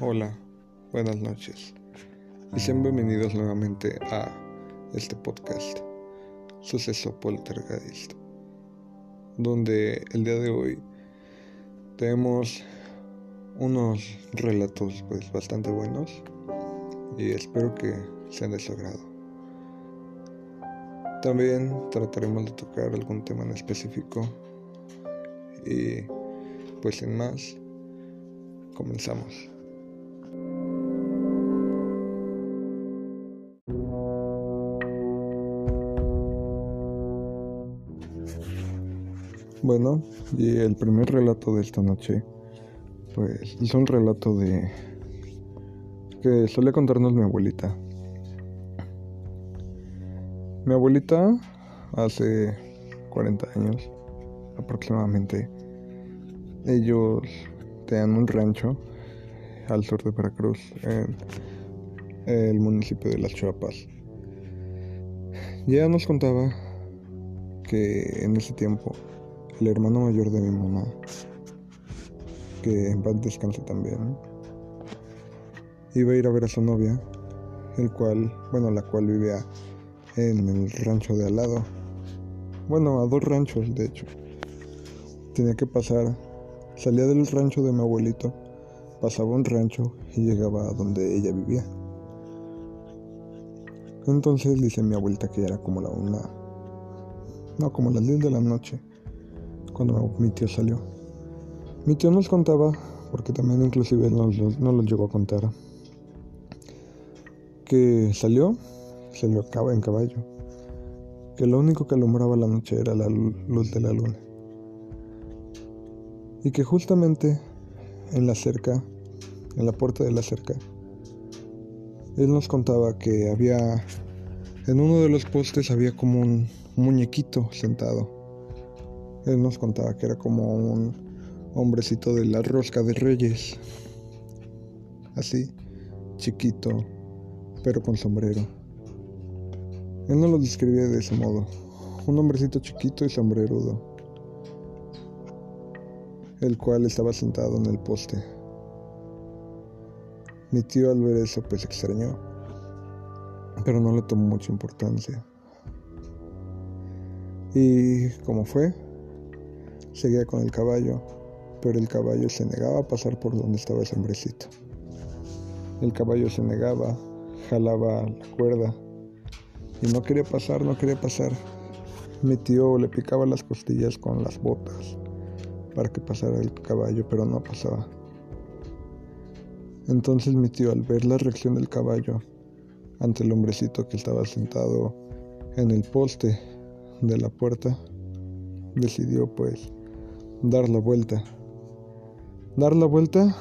Hola, buenas noches y sean bienvenidos nuevamente a este podcast, Suceso Poltergeist, donde el día de hoy tenemos unos relatos pues bastante buenos y espero que sean de su agrado. También trataremos de tocar algún tema en específico y pues sin más, comenzamos. Bueno, y el primer relato de esta noche, pues es un relato de que suele contarnos mi abuelita. Mi abuelita hace 40 años aproximadamente, ellos tenían un rancho al sur de Veracruz, en el municipio de Las Chuapas. Y ella nos contaba que en ese tiempo el hermano mayor de mi mamá, que en paz descanse también, iba a ir a ver a su novia, el cual, bueno, la cual vivía en el rancho de al lado. Bueno, a dos ranchos, de hecho. Tenía que pasar, salía del rancho de mi abuelito, pasaba un rancho y llegaba a donde ella vivía. Entonces dice mi abuelita que era como la una, no, como las 10 de la noche cuando mi tío salió. Mi tío nos contaba, porque también inclusive nos, no los llegó a contar, que salió, salió en caballo, que lo único que alumbraba la noche era la luz de la luna. Y que justamente en la cerca, en la puerta de la cerca, él nos contaba que había, en uno de los postes había como un muñequito sentado él nos contaba que era como un hombrecito de la rosca de reyes. Así, chiquito, pero con sombrero. Él no lo describía de ese modo. Un hombrecito chiquito y sombrerudo. El cual estaba sentado en el poste. Mi tío al ver eso pues extrañó. Pero no le tomó mucha importancia. Y como fue, Seguía con el caballo, pero el caballo se negaba a pasar por donde estaba ese hombrecito. El caballo se negaba, jalaba la cuerda y no quería pasar, no quería pasar. Mi tío le picaba las costillas con las botas para que pasara el caballo, pero no pasaba. Entonces mi tío, al ver la reacción del caballo ante el hombrecito que estaba sentado en el poste de la puerta, decidió pues dar la vuelta. Dar la vuelta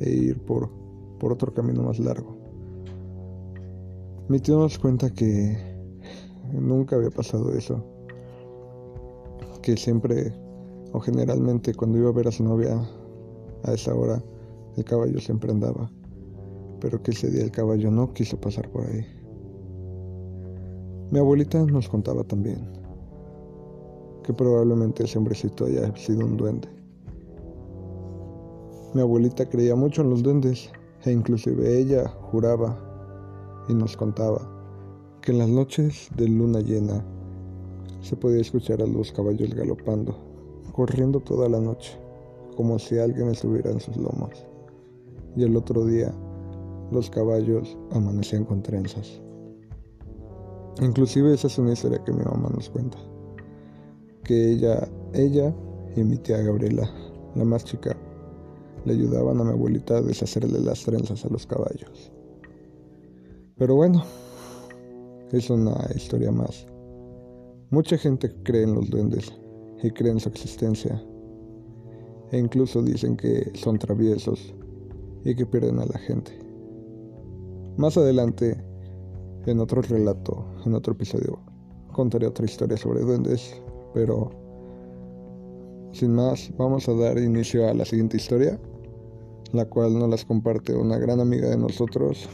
e ir por, por otro camino más largo. Mi tío nos cuenta que nunca había pasado eso. Que siempre o generalmente cuando iba a ver a su novia a esa hora el caballo siempre andaba. Pero que ese día el caballo no quiso pasar por ahí. Mi abuelita nos contaba también que probablemente ese hombrecito haya sido un duende. Mi abuelita creía mucho en los duendes e inclusive ella juraba y nos contaba que en las noches de luna llena se podía escuchar a los caballos galopando, corriendo toda la noche, como si alguien estuviera en sus lomos. Y el otro día los caballos amanecían con trenzas. Inclusive esa es una historia que mi mamá nos cuenta que ella, ella y mi tía Gabriela, la más chica, le ayudaban a mi abuelita a deshacerle las trenzas a los caballos. Pero bueno, es una historia más. Mucha gente cree en los duendes y cree en su existencia. E incluso dicen que son traviesos y que pierden a la gente. Más adelante, en otro relato, en otro episodio, contaré otra historia sobre duendes pero sin más, vamos a dar inicio a la siguiente historia, la cual nos las comparte una gran amiga de nosotros,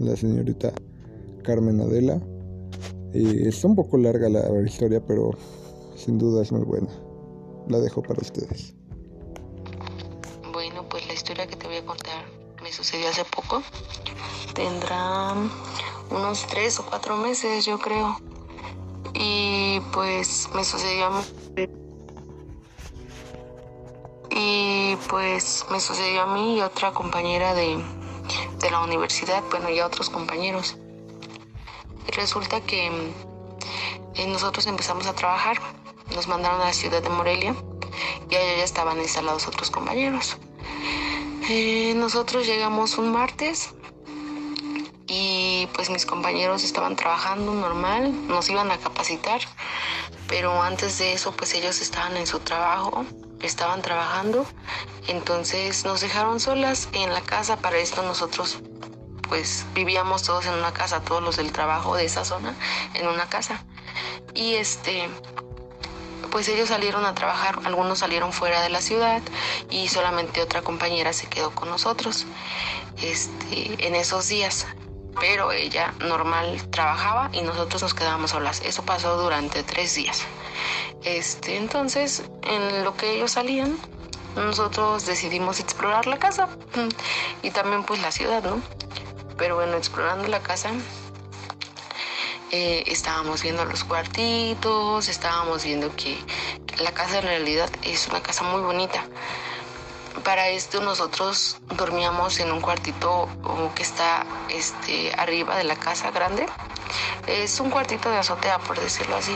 la señorita Carmen Adela. Y está un poco larga la historia, pero sin duda es muy buena. la dejo para ustedes. Bueno, pues la historia que te voy a contar me sucedió hace poco. Tendrá unos tres o cuatro meses, yo creo. Y pues me sucedió a mí. Y pues me sucedió a mí y otra compañera de, de la universidad, bueno, y a otros compañeros. Y resulta que eh, nosotros empezamos a trabajar, nos mandaron a la ciudad de Morelia y allá ya estaban instalados otros compañeros. Eh, nosotros llegamos un martes y pues mis compañeros estaban trabajando normal, nos iban a capacitar, pero antes de eso pues ellos estaban en su trabajo, estaban trabajando, entonces nos dejaron solas en la casa, para esto nosotros pues vivíamos todos en una casa, todos los del trabajo de esa zona en una casa. Y este pues ellos salieron a trabajar, algunos salieron fuera de la ciudad y solamente otra compañera se quedó con nosotros este, en esos días. Pero ella normal trabajaba y nosotros nos quedábamos solas. Eso pasó durante tres días. Este, entonces, en lo que ellos salían, nosotros decidimos explorar la casa y también pues la ciudad, ¿no? Pero bueno, explorando la casa, eh, estábamos viendo los cuartitos, estábamos viendo que la casa en realidad es una casa muy bonita. Para esto nosotros dormíamos en un cuartito que está este, arriba de la casa grande. Es un cuartito de azotea, por decirlo así,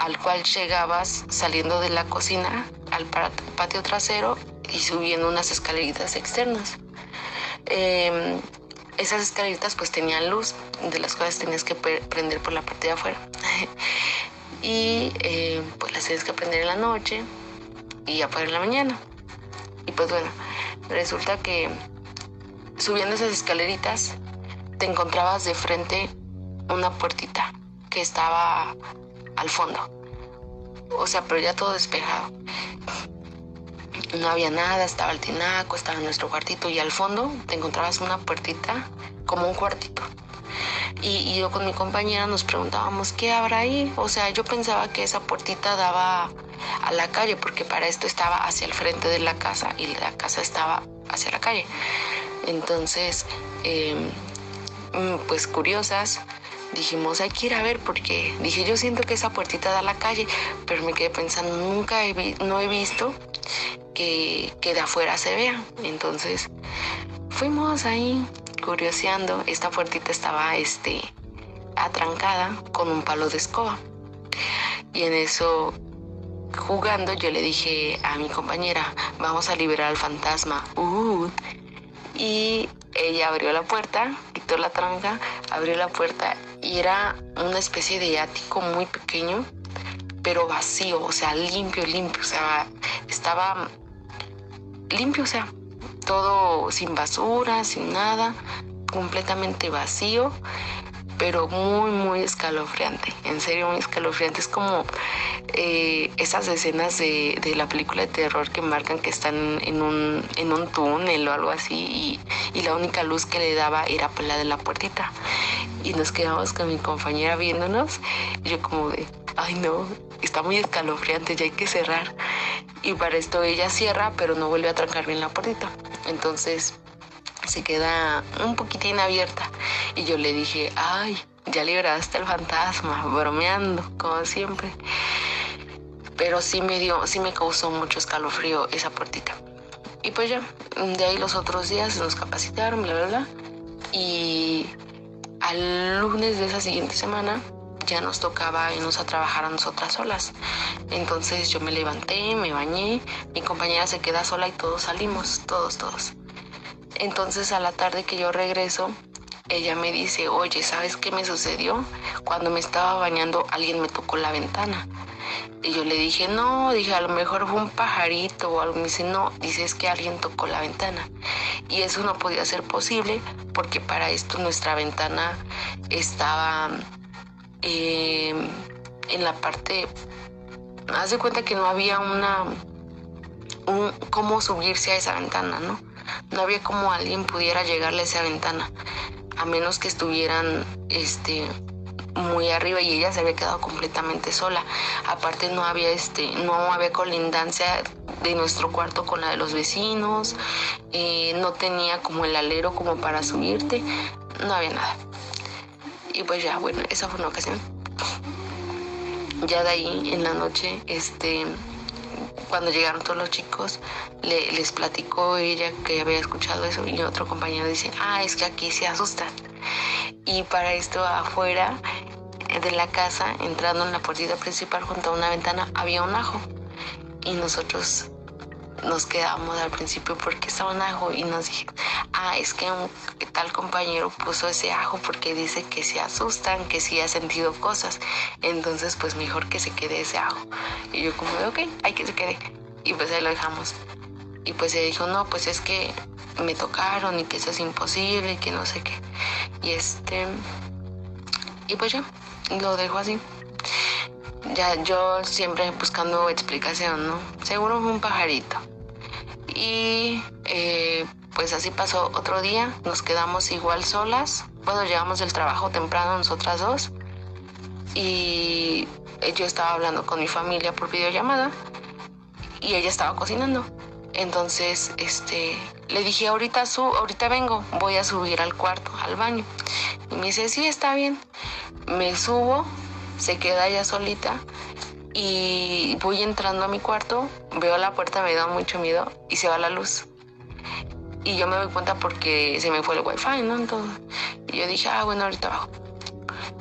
al cual llegabas saliendo de la cocina al patio trasero y subiendo unas escaleritas externas. Em, esas escaleritas pues tenían luz, de las cuales tenías que prender por la parte de afuera. y eh, pues las tienes que prender en la noche y afuera en la mañana. Y pues bueno, resulta que subiendo esas escaleritas te encontrabas de frente una puertita que estaba al fondo. O sea, pero ya todo despejado no había nada, estaba el tinaco, estaba nuestro cuartito y al fondo te encontrabas una puertita como un cuartito. Y, yo con mi compañera nos preguntábamos qué habrá ahí. O sea, yo pensaba que esa puertita daba a la calle porque para esto estaba hacia el frente de la casa y la casa estaba hacia la calle. Entonces, mm, pues curiosas, dijimos hay que ir a ver porque dije yo siento que esa puertita da a la calle, pero me quedé pensando nunca he no he visto que, de afuera se vea. Entonces fuimos ahí curioseando. Esta puertita estaba este, atrancada con un palo de escoba. Y en eso, jugando, yo le dije a mi compañera, vamos a liberar al fantasma. Uh. Y ella abrió la puerta, quitó la tranca, abrió la puerta y era una especie de ático muy pequeño, pero vacío, o sea, limpio, limpio, o sea, estaba limpio, o sea, todo sin basura, sin nada, completamente vacío, pero muy, muy escalofriante, en serio, muy escalofriante. Es como eh, esas escenas de, de, la película de terror que marcan que están en un, en un túnel o algo así y, y la única luz que le daba era la de la puertita. Y nos quedamos con mi compañera viéndonos y yo como de, ay no, está muy escalofriante, ya hay que cerrar y para esto ella cierra, pero no vuelve a trancar bien la puerta. Entonces se queda un poquitín abierta y yo le dije, ay, ya libraste el fantasma, bromeando, como siempre. Pero sí me dio, sí me causó mucho escalofrío esa puertita. Y pues ya, de ahí los otros días nos capacitaron, bla, bla, bla. Y al lunes de esa siguiente semana ya nos tocaba irnos a trabajar a nosotras solas. Entonces yo me levanté, me bañé, mi compañera se queda sola y todos salimos, todos, todos. Entonces a la tarde que yo regreso, ella me dice, oye, ¿sabes qué me sucedió? Cuando me estaba bañando alguien me tocó la ventana. Y yo le dije, no, dije, a lo mejor fue un pajarito o algo. Me dice, no, dice, es que alguien tocó la ventana. Y eso no podía ser posible porque para esto nuestra ventana estaba eh, en la parte, haz de cuenta que no había una, un, cómo subirse a esa ventana, ¿no? No había como alguien pudiera llegarle a esa ventana, a menos que estuvieran, este, muy arriba y ella se había quedado completamente sola. Aparte no había este, no había colindancia de nuestro cuarto con la de los vecinos, no tenía como el alero como para subirte, no había nada. Y pues ya, bueno, esa fue una ocasión. Ya de ahí en la noche, este, cuando llegaron todos los chicos, les platicó ella que había escuchado eso y otro compañero dice, ah, es que aquí se asustan. Y para esto afuera de la casa, entrando en la puerta principal junto a una ventana, había un ajo. Y nosotros nos quedamos al principio porque un ajo y nos dije, ah, es que tal compañero puso ese ajo porque dice que se asustan, que sí ha sentido cosas. Entonces, pues mejor que se quede ese ajo. Y yo como de, ok, hay que se quede. Y pues ahí lo dejamos. Y pues se dijo, no, pues es que me tocaron y que eso es imposible y que no sé qué. Y este, y pues ya, lo dejo así. Ya yo siempre buscando explicación, ¿no? Seguro fue un pajarito. Y eh, pues así pasó otro día, nos quedamos igual solas. Bueno, llegamos del trabajo temprano nosotras dos. Y yo estaba hablando con mi familia por videollamada y ella estaba cocinando. Entonces, este, le dije, ahorita su, ahorita vengo, voy a subir al cuarto, al baño. Y me dice, sí, está bien. Me subo, se queda ella solita y voy entrando a mi cuarto, veo la puerta, me da mucho miedo y se va la luz. Y yo me doy cuenta porque se me fue el wifi, ¿no? Entonces, y yo dije, ah, bueno, ahorita bajo.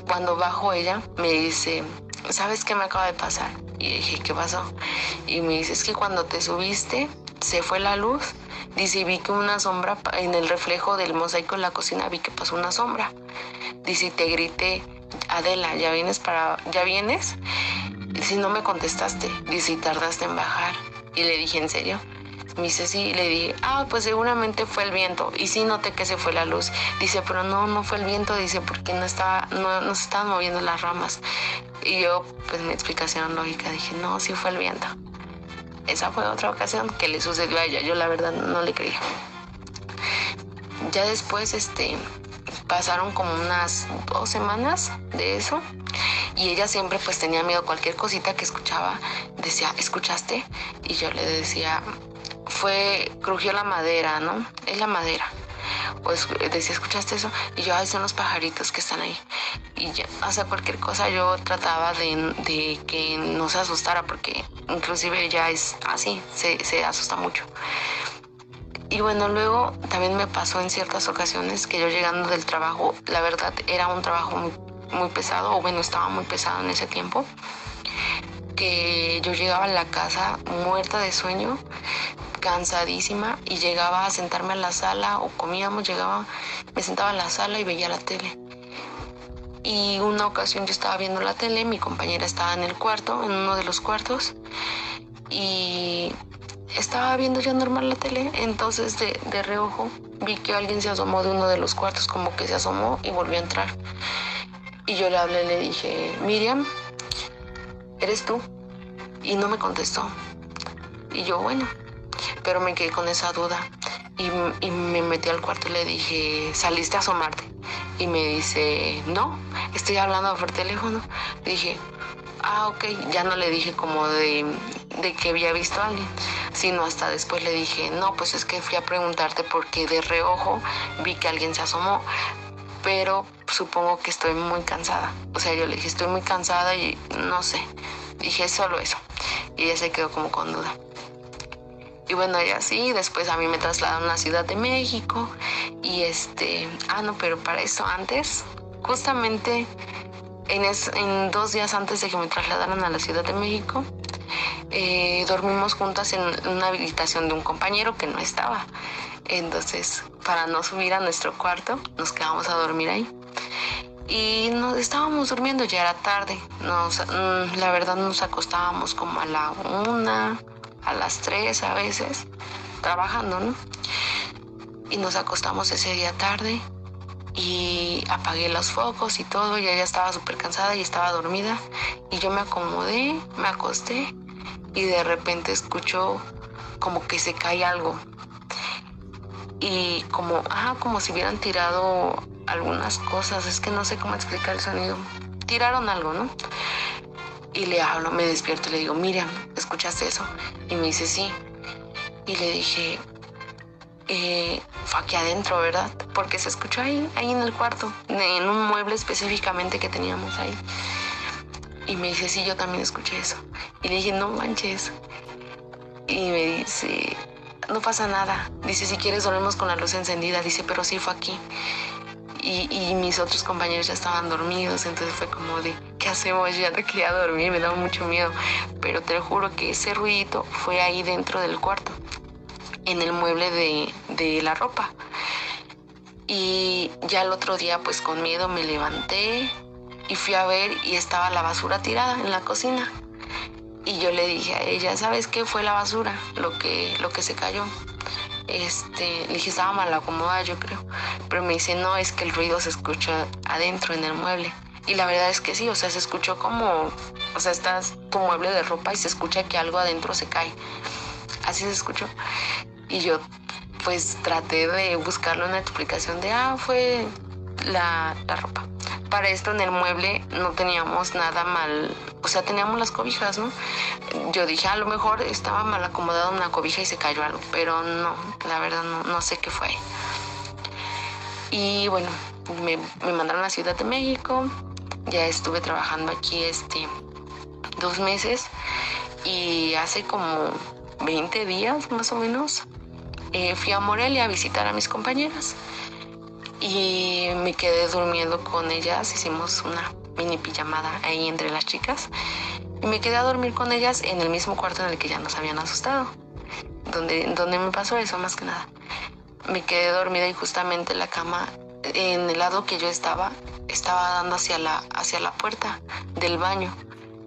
Cuando bajo ella, me dice, ¿sabes qué me acaba de pasar? Y dije, ¿qué pasó? Y me dice, es que cuando te subiste, se fue la luz. Dice, vi que una sombra, en el reflejo del mosaico en la cocina, vi que pasó una sombra. Dice, te grité, Adela, ¿ya vienes para, ya vienes? Dice, no me contestaste. Dice, y tardaste en bajar. Y le dije, ¿en serio? Me dice, sí, le dije, ah, pues seguramente fue el viento. Y sí noté que se fue la luz. Dice, pero no, no fue el viento. Dice, porque no estaba, no, no se estaban moviendo las ramas. Y yo, pues mi explicación lógica, dije, no, sí fue el viento esa fue otra ocasión que le sucedió a ella. Yo la verdad no le creía. Ya después, este, pasaron como unas dos semanas de eso y ella siempre pues tenía miedo cualquier cosita que escuchaba decía escuchaste y yo le decía fue crujió la madera no es la madera pues decía, ¿escuchaste eso? Y yo, ay, son los pajaritos que están ahí. Y ya, o sea, cualquier cosa yo trataba de, que no se asustara, porque inclusive ella es así, se, se asusta mucho. Y bueno, luego también me pasó en ciertas ocasiones que yo llegando del trabajo, la verdad era un trabajo muy, pesado, o bueno, estaba muy pesado en ese tiempo, que yo llegaba a la casa muerta de sueño cansadísima y llegaba a sentarme a la sala o comíamos, llegaba, me sentaba en la sala y veía la tele. Y una ocasión yo estaba viendo la tele, mi compañera estaba en el cuarto, en uno de los cuartos, y estaba viendo ya normal la tele, entonces de, de reojo vi que alguien se asomó de uno de los cuartos, como que se asomó y volvió a entrar. Y yo le hablé, le dije, Miriam, ¿eres tú? Y no me contestó. Y yo, bueno, pero me quedé con esa duda y, me metí al cuarto y le dije, ¿saliste a asomarte? Y me dice, no, estoy hablando por teléfono. Dije, ah, ok, ya no le dije como de, de, que había visto a alguien, sino hasta después le dije, no, pues es que fui a preguntarte porque de reojo vi que alguien se asomó, pero supongo que estoy muy cansada. O sea, yo le dije, estoy muy cansada y no sé, dije solo eso. Y ella se quedó como con duda. Y bueno, y así, después a mí me trasladaron a Ciudad de México. Y este, ah, no, pero para eso antes, justamente en, en dos días antes de que me trasladaran a la Ciudad de México, eh, dormimos juntas en una habitación de un compañero que no estaba. Entonces, para no subir a nuestro cuarto, nos quedamos a dormir ahí. Y nos estábamos durmiendo, ya era tarde. Nos, mm, la verdad nos acostábamos como a la una a las 3 a veces, trabajando, ¿no? Y nos acostamos ese día tarde y apagué los focos y todo, y ella estaba súper cansada y estaba dormida. Y yo me acomodé, me acosté y de repente escucho como que se cae algo. Y como, ah, como si hubieran tirado algunas cosas, es que no sé cómo explicar el sonido. tiraron algo, ¿no? Y le hablo, me despierto y le digo, Miriam, ¿escuchaste eso? Y me dice, sí. Y le dije, eh, fue aquí adentro, ¿verdad? Porque se escuchó ahí, ahí en el cuarto, en un mueble específicamente que teníamos ahí. Y me dice, sí, yo también escuché eso. Y le dije, no manches. Y me dice, no pasa nada. Dice, si quieres dormimos con la luz encendida. Dice, pero sí fue aquí. Y, y, mis otros compañeros ya estaban dormidos, entonces fue como de, ¿qué hacemos? Yo ya no quería dormir, me daba mucho miedo. Pero te lo juro que ese ruidito fue ahí dentro del cuarto en el mueble de, de la ropa. Y ya el otro día pues con miedo me levanté y fui a ver y estaba la basura tirada en la cocina. Y yo le dije a ella, ¿sabes qué fue la basura? Lo que, lo que se cayó. Este, le dije, estaba mal acomodada, yo creo. Pero me dice, no, es que el ruido se escucha adentro en el mueble. Y la verdad es que sí, o sea, se escuchó como, o sea, estás tu mueble de ropa y se escucha que algo adentro se cae. Así se escuchó. Y yo pues traté de buscarle una explicación de, ah, fue la, la ropa. Para esto en el mueble no teníamos nada mal, o sea, teníamos las cobijas, ¿no? Yo dije, a lo mejor estaba mal acomodada una cobija y se cayó algo, pero no, la verdad no, no sé qué fue. Y bueno, me, me mandaron a la Ciudad de México, ya estuve trabajando aquí este dos meses y hace como 20 días más o menos eh, fui a Morelia a visitar a mis compañeras y me quedé durmiendo con ellas, hicimos una mini pijamada ahí entre las chicas y me quedé a dormir con ellas en el mismo cuarto en el que ya nos habían asustado, donde, donde me pasó eso más que nada. Me quedé dormida y justamente la cama en el lado que yo estaba estaba dando hacia la, hacia la puerta del baño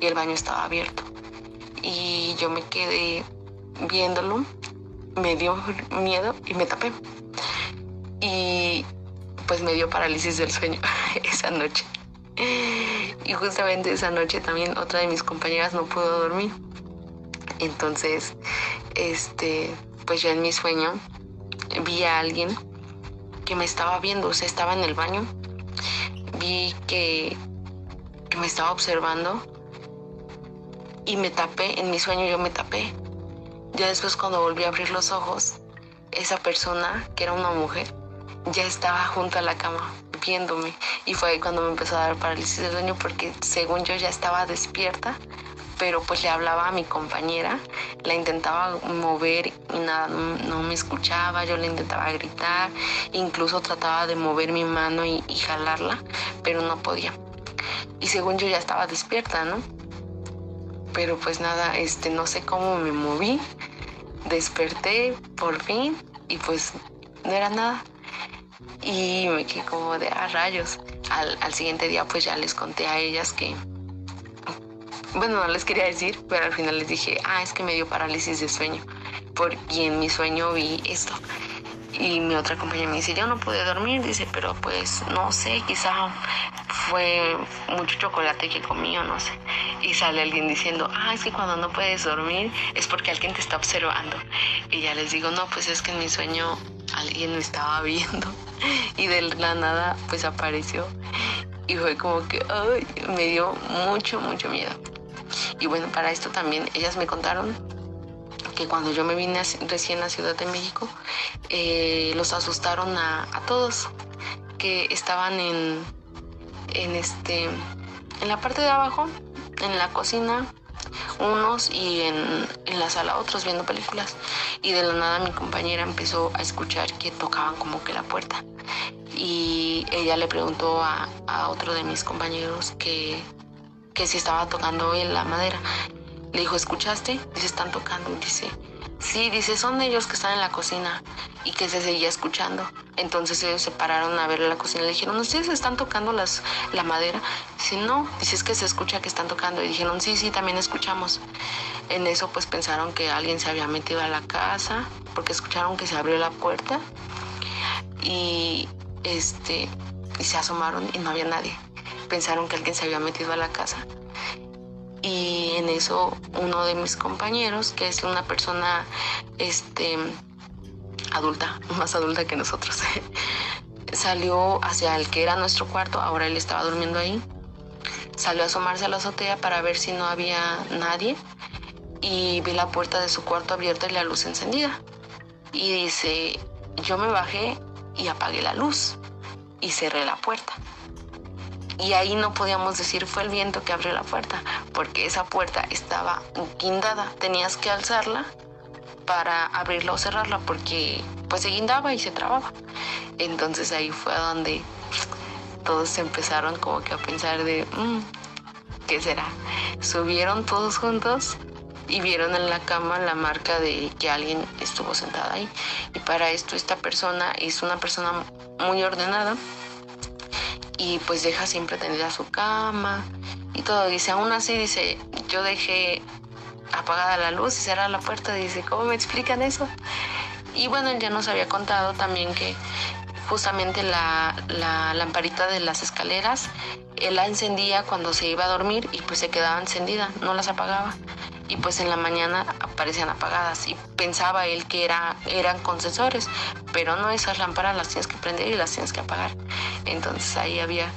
y el baño estaba abierto. Y yo me quedé viéndolo me dio miedo y me tapé. Y pues me dio parálisis del sueño esa noche. Y justamente esa noche también otra de mis compañeras no pudo dormir. Entonces, este, pues yo en mi sueño vi a alguien que me estaba viendo, o sea, estaba en el baño. Vi que, que me estaba observando y me tapé, en mi sueño yo me tapé ya después cuando volví a abrir los ojos, esa persona, que era una mujer, ya estaba junto a la cama viéndome y fue ahí cuando me empezó a dar parálisis de sueño porque según yo ya estaba despierta, pero pues le hablaba a mi compañera, la intentaba mover y nada, no, me escuchaba, yo le intentaba gritar, incluso trataba de mover mi mano y, y jalarla, pero no podía. Y según yo ya estaba despierta, ¿no? pero pues nada, este, no sé cómo me moví, desperté por fin y pues no era nada. Y me quedé como de a ah, rayos. Al, al siguiente día pues ya les conté a ellas que, bueno, no les quería decir, pero al final les dije, ah, es que me dio parálisis de sueño, porque en mi sueño vi esto. Y mi otra compañera me dice, yo no pude dormir, dice, pero pues no sé, quizá fue mucho chocolate que comí o no sé. Y sale alguien diciendo, ah, es que cuando no puedes dormir es porque alguien te está observando. Y ya les digo, no, pues es que en mi sueño alguien me estaba viendo. Y de la nada, pues apareció. Y fue como que, ay, me dio mucho, mucho miedo. Y bueno, para esto también ellas me contaron que cuando yo me vine recién a Ciudad de México, eh, los asustaron a, a, todos, que estaban en, en, este, en la parte de abajo, en la cocina, unos y en, en, la sala otros viendo películas. Y de la nada mi compañera empezó a escuchar que tocaban como que la puerta. Y ella le preguntó a, a otro de mis compañeros que, que si estaba tocando en la madera. Le dijo, ¿escuchaste? Dice, están tocando. Dice, sí, dice, son ellos que están en la cocina y que se seguía escuchando. Entonces ellos se pararon a ver la cocina y le dijeron, ¿ustedes están tocando las, la madera? Dice, no, dice, es que se escucha que están tocando. Y dijeron, sí, sí, también escuchamos. En eso pues pensaron que alguien se había metido a la casa porque escucharon que se abrió la puerta y este y se asomaron y no había nadie. Pensaron que alguien se había metido a la casa y en eso uno de mis compañeros, que es una persona este, adulta, más adulta que nosotros, salió hacia el que era nuestro cuarto, ahora él estaba durmiendo ahí, salió a asomarse a la azotea para ver si no había nadie y vi la puerta de su cuarto abierta y la luz encendida. Y dice, yo me bajé y apagué la luz y cerré la puerta. Y ahí no podíamos decir fue el viento que abrió la puerta, porque esa puerta estaba guindada, tenías que alzarla para abrirla o cerrarla, porque pues se guindaba y se trababa. Entonces ahí fue donde todos empezaron como que a pensar de, mm, ¿qué será? Subieron todos juntos y vieron en la cama la marca de que alguien estuvo sentada ahí. Y para esto esta persona es una persona muy ordenada y pues deja siempre tendida su cama y todo. Dice, aún así, dice, yo dejé apagada la luz y cerrada la puerta. Dice, ¿cómo me explican eso? Y bueno, él ya nos había contado también que justamente la, la lamparita de las escaleras, él la encendía cuando se iba a dormir y pues se quedaba encendida, no las apagaba y pues en la mañana aparecían apagadas y pensaba él que era, eran concesores, pero no, esas lámparas las tienes que prender y las tienes que apagar. Entonces ahí había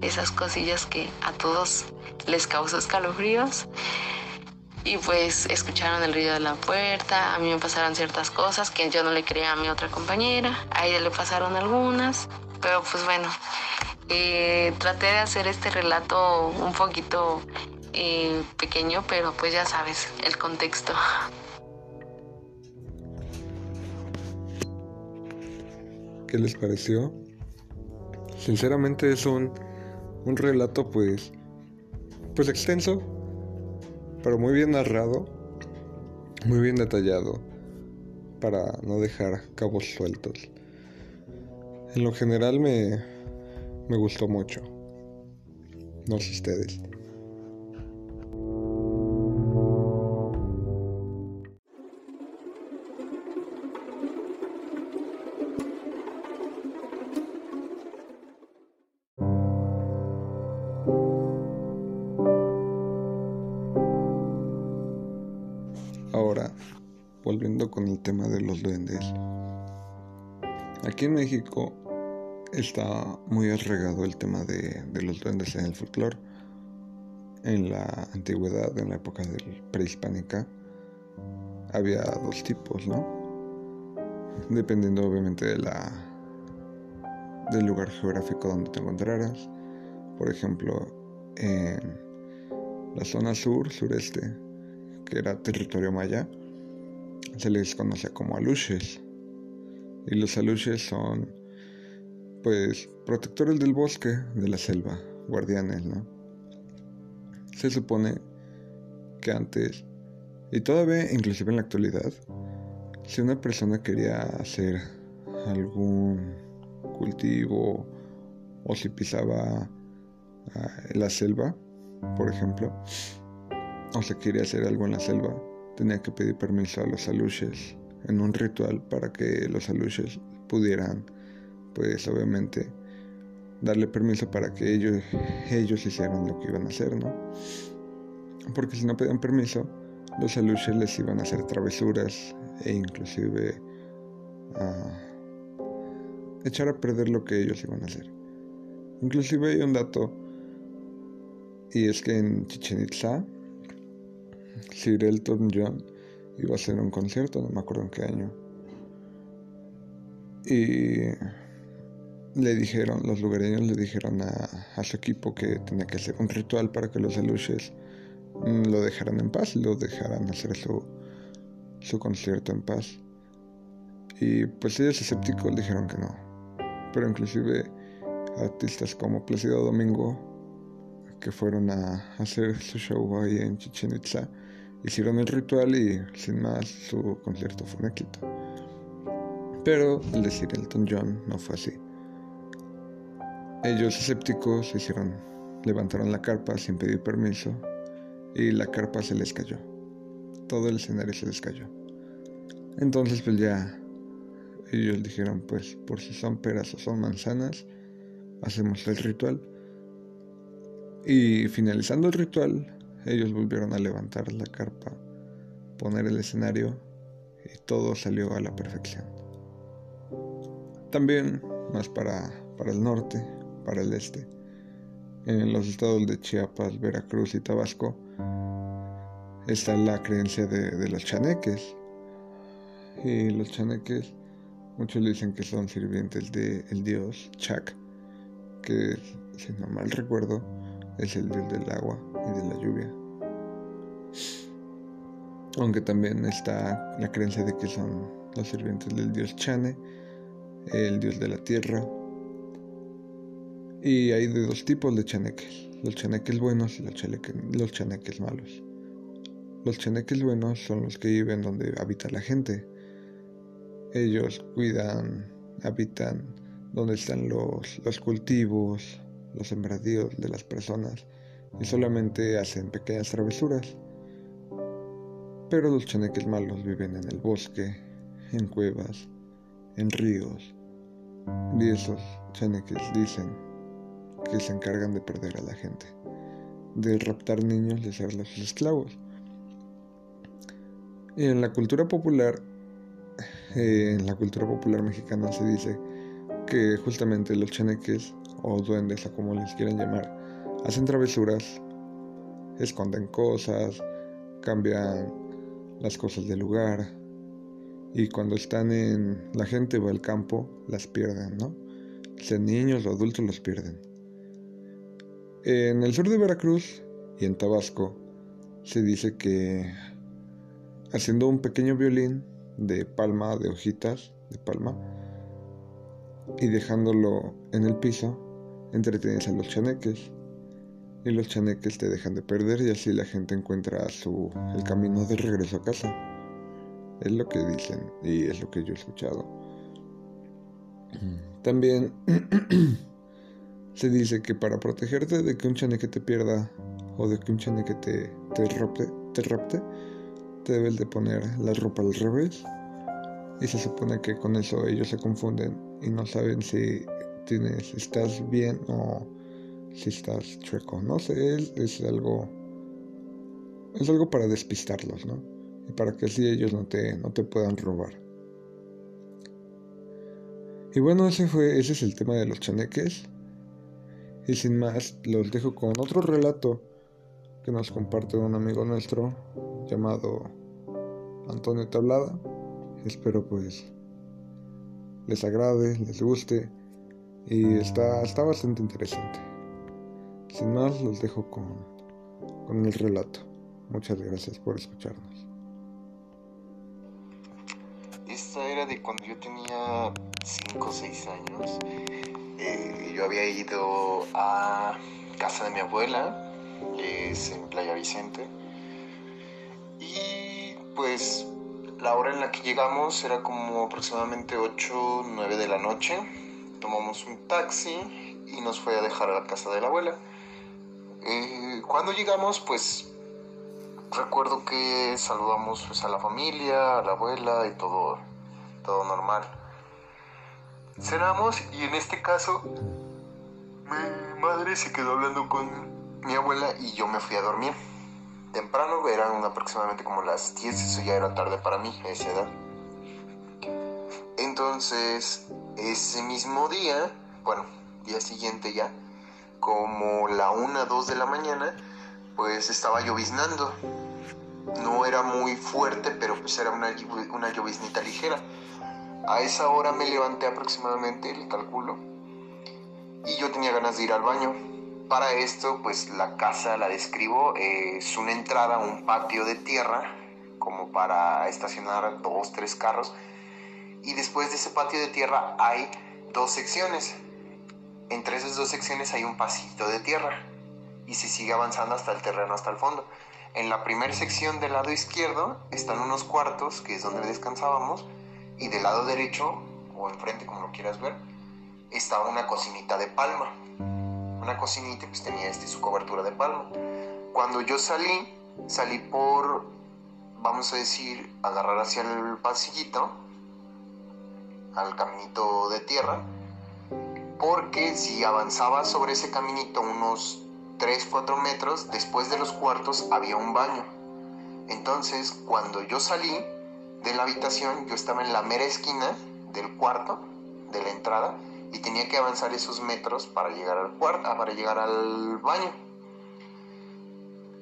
esas cosillas que a todos les causó escalofríos. Y pues escucharon el ruido de la puerta, a mí me pasaron ciertas cosas que yo no le creía a mi otra compañera, a ella le pasaron algunas, pero pues bueno, eh, traté de hacer este relato un poquito eh, pequeño, pero pues ya sabes el contexto. ¿Qué les pareció? Sinceramente es un, un relato pues, pues extenso, pero muy bien narrado, muy bien detallado, para no dejar cabos sueltos. En lo general me, me gustó mucho. No sé ustedes. En el folclore. En la antigüedad, en la época del prehispánica, había dos tipos, ¿no? Dependiendo obviamente de la del lugar geográfico donde te encontraras. Por ejemplo, en la zona sur, sureste, que era territorio maya, se les conoce como aluches. Y los aluches son, pues, protectores del bosque, de la selva, guardianes, ¿no? Se supone que antes, y todavía inclusive en la actualidad, si una persona quería hacer algún cultivo o si pisaba ah, la selva, por ejemplo, o se quería hacer algo en la selva, tenía que pedir permiso a los aluches en un ritual para que los aluches pudieran, pues obviamente, darle permiso para que ellos, ellos hicieran lo que iban a hacer, ¿no? Porque si no pedían permiso, los aluches les iban a hacer travesuras e inclusive a echar a perder lo que ellos iban a hacer. Inclusive hay un dato, y es que en Chichen Itza, Sir Elton John iba a hacer un concierto, no me acuerdo en qué año. Y le dijeron, los lugareños le dijeron a, su equipo que tenía que hacer un ritual para que los aluches mm, lo dejaran en paz, lo dejaran hacer su, su concierto en paz. Y pues ellos escépticos dijeron que no. Pero inclusive artistas como Placido Domingo, que fueron a hacer su show ahí en Chichen Itza, Hicieron el ritual y sin más su concierto fue un éxito. Pero el decir Elton John no fue así. Ellos escépticos hicieron, levantaron la carpa sin pedir permiso y la carpa se les cayó. Todo el escenario se les cayó. Entonces pues ya ellos dijeron pues por si son peras o son manzanas, hacemos el ritual. Y finalizando el ritual, ellos volvieron a levantar la carpa, poner el escenario y todo salió a la perfección. También, más para, para el norte, para el este, en los estados de Chiapas, Veracruz y Tabasco está la creencia de, los chaneques. Y los chaneques, muchos dicen que son sirvientes del dios Chak, que si no mal recuerdo es el dios del agua y de la lluvia. Aunque también está la creencia de que son los sirvientes del dios Chane, el dios de la tierra. Y hay de dos tipos de chaneques, los chaneques buenos y los, chaneques, malos. Los chaneques buenos son los que viven donde habita la gente. Ellos cuidan, habitan donde están los, los cultivos, los sembradíos de las personas y solamente hacen pequeñas travesuras. Pero los chaneques malos viven en el bosque, en cuevas, en ríos. Y esos chaneques dicen que se encargan de perder a la gente, de raptar niños y hacerlos esclavos. Y en la cultura popular, eh, en la cultura popular mexicana se dice que justamente los chaneques o duendes o como les quieran llamar, hacen travesuras, esconden cosas, cambian las cosas del lugar y cuando están en la gente o el campo las pierden, ¿no? Sean niños o adultos los pierden. En el sur de Veracruz y en Tabasco se dice que haciendo un pequeño violín de palma, de hojitas de palma, y dejándolo en el piso, entretienes a los chaneques y los chaneques te dejan de perder y así la gente encuentra el camino de regreso a casa. Es lo que dicen y es lo que yo he escuchado. También se dice que para protegerte de que un chaneque te pierda o de que un chaneque te, te, rapte, te rapte, te debes de poner la ropa al revés. Y se supone que con eso ellos se confunden y no saben si tienes, estás bien o si estás chueco. No sé, es, es algo. Es algo para despistarlos, ¿no? Y para que así ellos no te, no te puedan robar. Y bueno, ese fue, ese es el tema de los chaneques. Y sin más, los dejo con otro relato que nos comparte un amigo nuestro llamado Antonio Tablada. Espero pues les agrade, les guste y está, está bastante interesante. Sin más, los dejo con, con el relato. Muchas gracias por escucharnos. Esta era de cuando yo tenía 5 o 6 años. Eh, yo había ido a casa de mi abuela, que es en Playa Vicente. Y pues la hora en la que llegamos era como aproximadamente 8, 9 de la noche. Tomamos un taxi y nos fue a dejar a la casa de la abuela. Eh, cuando llegamos, pues recuerdo que saludamos pues, a la familia, a la abuela y todo, todo normal. Cenamos y en este caso mi madre se quedó hablando con mi abuela y yo me fui a dormir temprano, eran aproximadamente como las 10, eso ya era tarde para mí a esa edad. Entonces, ese mismo día, bueno, día siguiente ya, como la 1, 2 de la mañana, pues estaba lloviznando. No era muy fuerte, pero pues era una, una lloviznita ligera. A esa hora me levanté aproximadamente, le calculo, y yo tenía ganas de ir al baño para esto, pues la casa la describo, es una entrada, un patio de tierra, como para estacionar dos, tres carros. Y después de ese patio de tierra hay dos secciones. Entre esas dos secciones hay un pasito de tierra y se sigue avanzando hasta el terreno, hasta el fondo. En la primera sección del lado izquierdo están unos cuartos, que es donde descansábamos, y del lado derecho, o enfrente como lo quieras ver, está una cocinita de palma una cocinita pues tenía este, su cobertura de palma. Cuando yo salí, salí por, vamos a decir, agarrar hacia el pasillito, al caminito de tierra, porque si avanzaba sobre ese caminito unos 3, 4 metros, después de los cuartos había un baño. Entonces, cuando yo salí de la habitación, yo estaba en la mera esquina del cuarto, de la entrada, y tenía que avanzar esos metros para llegar al cuarto, ah, para llegar al baño.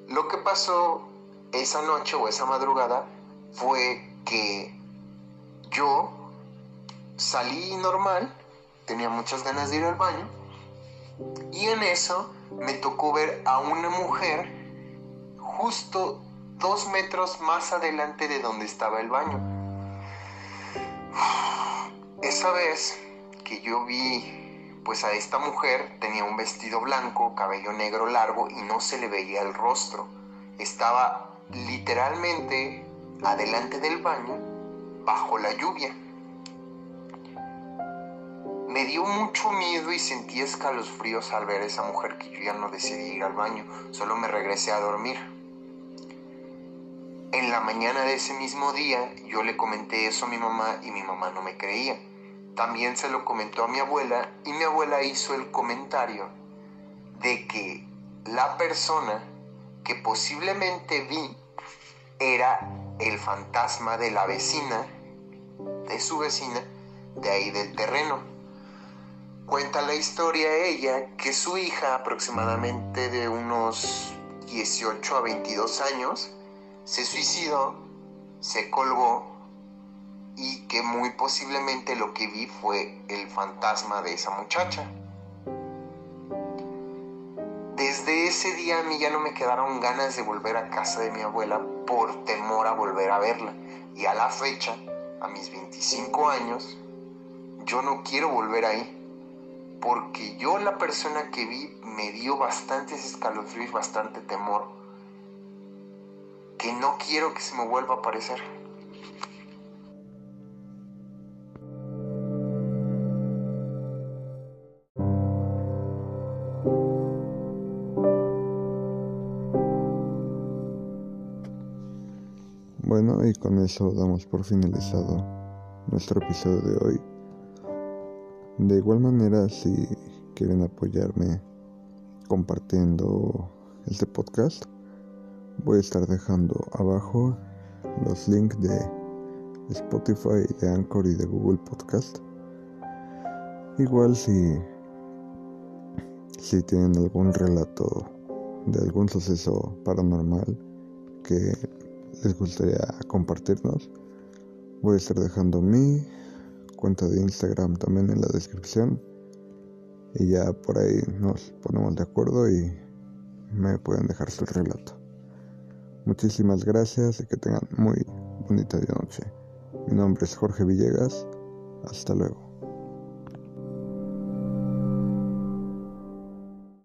Lo que pasó esa noche o esa madrugada fue que yo salí normal, tenía muchas ganas de ir al baño y en eso me tocó ver a una mujer justo dos metros más adelante de donde estaba el baño. Esa vez que yo vi pues a esta mujer tenía un vestido blanco, cabello negro largo y no se le veía el rostro. Estaba literalmente adelante del baño bajo la lluvia. Me dio mucho miedo y sentí escalofríos al ver a esa mujer que yo ya no decidí ir al baño, solo me regresé a dormir. En la mañana de ese mismo día yo le comenté eso a mi mamá y mi mamá no me creía. También se lo comentó a mi abuela y mi abuela hizo el comentario de que la persona que posiblemente vi era el fantasma de la vecina, de su vecina, de ahí del terreno. Cuenta la historia ella que su hija, aproximadamente de unos 18 a 22 años, se suicidó, se colgó y que muy posiblemente lo que vi fue el fantasma de esa muchacha. Desde ese día a mí ya no me quedaron ganas de volver a casa de mi abuela por temor a volver a verla. Y a la fecha, a mis 25 años, yo no quiero volver ahí porque yo la persona que vi me dio bastantes escalofríos, bastante temor, que no quiero que se me vuelva a aparecer. Bueno, y con eso damos por finalizado nuestro episodio de hoy. De igual manera, si quieren apoyarme compartiendo este podcast, voy a estar dejando abajo los links de Spotify, de Anchor y de Google Podcast. Igual si, si tienen algún relato de algún suceso paranormal que les gustaría compartirnos, voy a estar dejando mi cuenta de Instagram también en la descripción. Y ya por ahí nos ponemos de acuerdo y me pueden dejar su relato. Muchísimas gracias y que tengan muy bonita noche. Mi nombre es Jorge Villegas. Hasta luego.